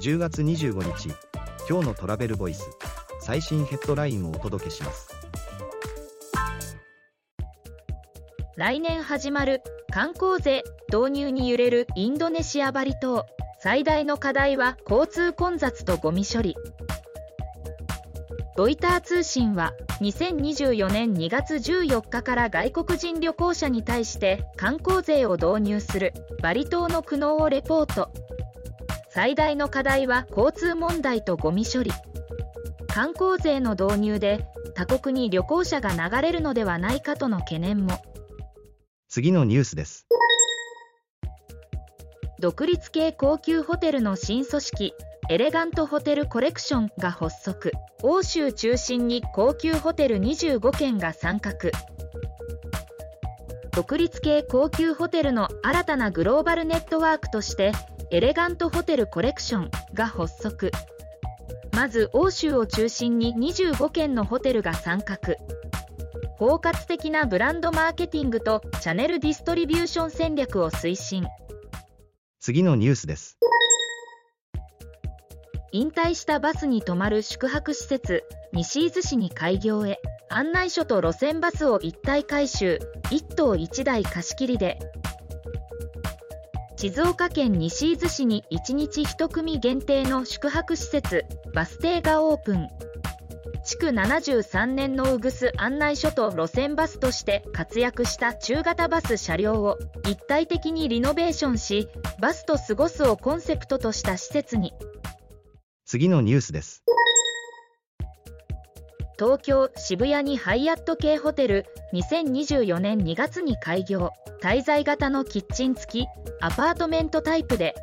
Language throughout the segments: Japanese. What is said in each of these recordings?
10月25日今日のトラベルボイス最新ヘッドラインをお届けします。来年始まる観光税導入に揺れるインドネシアバリ島。最大の課題は交通混雑とゴミ処理。ロイター通信は2024年2月14日から外国人旅行者に対して観光税を導入するバリ島の苦悩をレポート。最大の課題は交通問題とゴミ処理。観光税の導入で他国に旅行者が流れるのではないかとの懸念も。次のニュースです。独立系高級ホテルの新組織エレガントホテルコレクションが発足。欧州中心に高級ホテル25軒が参画。独立系高級ホテルの新たなグローバルネットワークとしてエレガントホテルコレクションが発足。まず欧州を中心に25軒のホテルが参画。包括的なブランドマーケティングとチャネルディストリビューション戦略を推進。次のニュースです。引退したバスに泊まる宿泊施設西伊豆市に開業へ。案内所と路線バスを一体改修。1棟1台貸し切りで静岡県西伊豆市に1日1組限定の宿泊施設バス停がオープン。築73年のうぐす案内所と路線バスとして活躍した中型バス車両を一体的にリノベーションしバスと過ごすをコンセプトとした施設に。次のニュースです。東京渋谷にハイアット系ホテル2024年2月に開業。滞在型のキッチン付きアパートメントタイプで。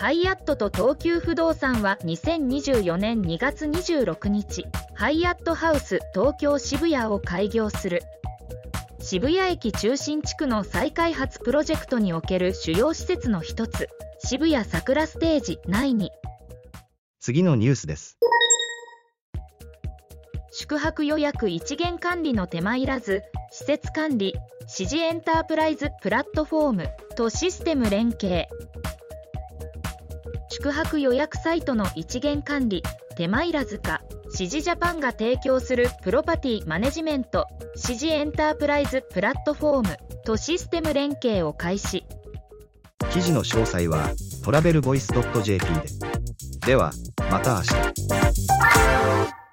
ハイアットと東急不動産は2024年2月26日ハイアットハウス東京渋谷を開業する。渋谷駅中心地区の再開発プロジェクトにおける主要施設の一つ渋谷桜ステージ内に。次のニュースです。宿泊予約一元管理の手間いらず施設管理指示エンタープライズプラットフォームとシステム連携。宿泊予約サイトの一元管理手間いらずか指示ジャパンが提供するプロパティマネジメント指示エンタープライズプラットフォームとシステム連携を開始。記事の詳細はトラベルボイス .jp で。ではまた明日。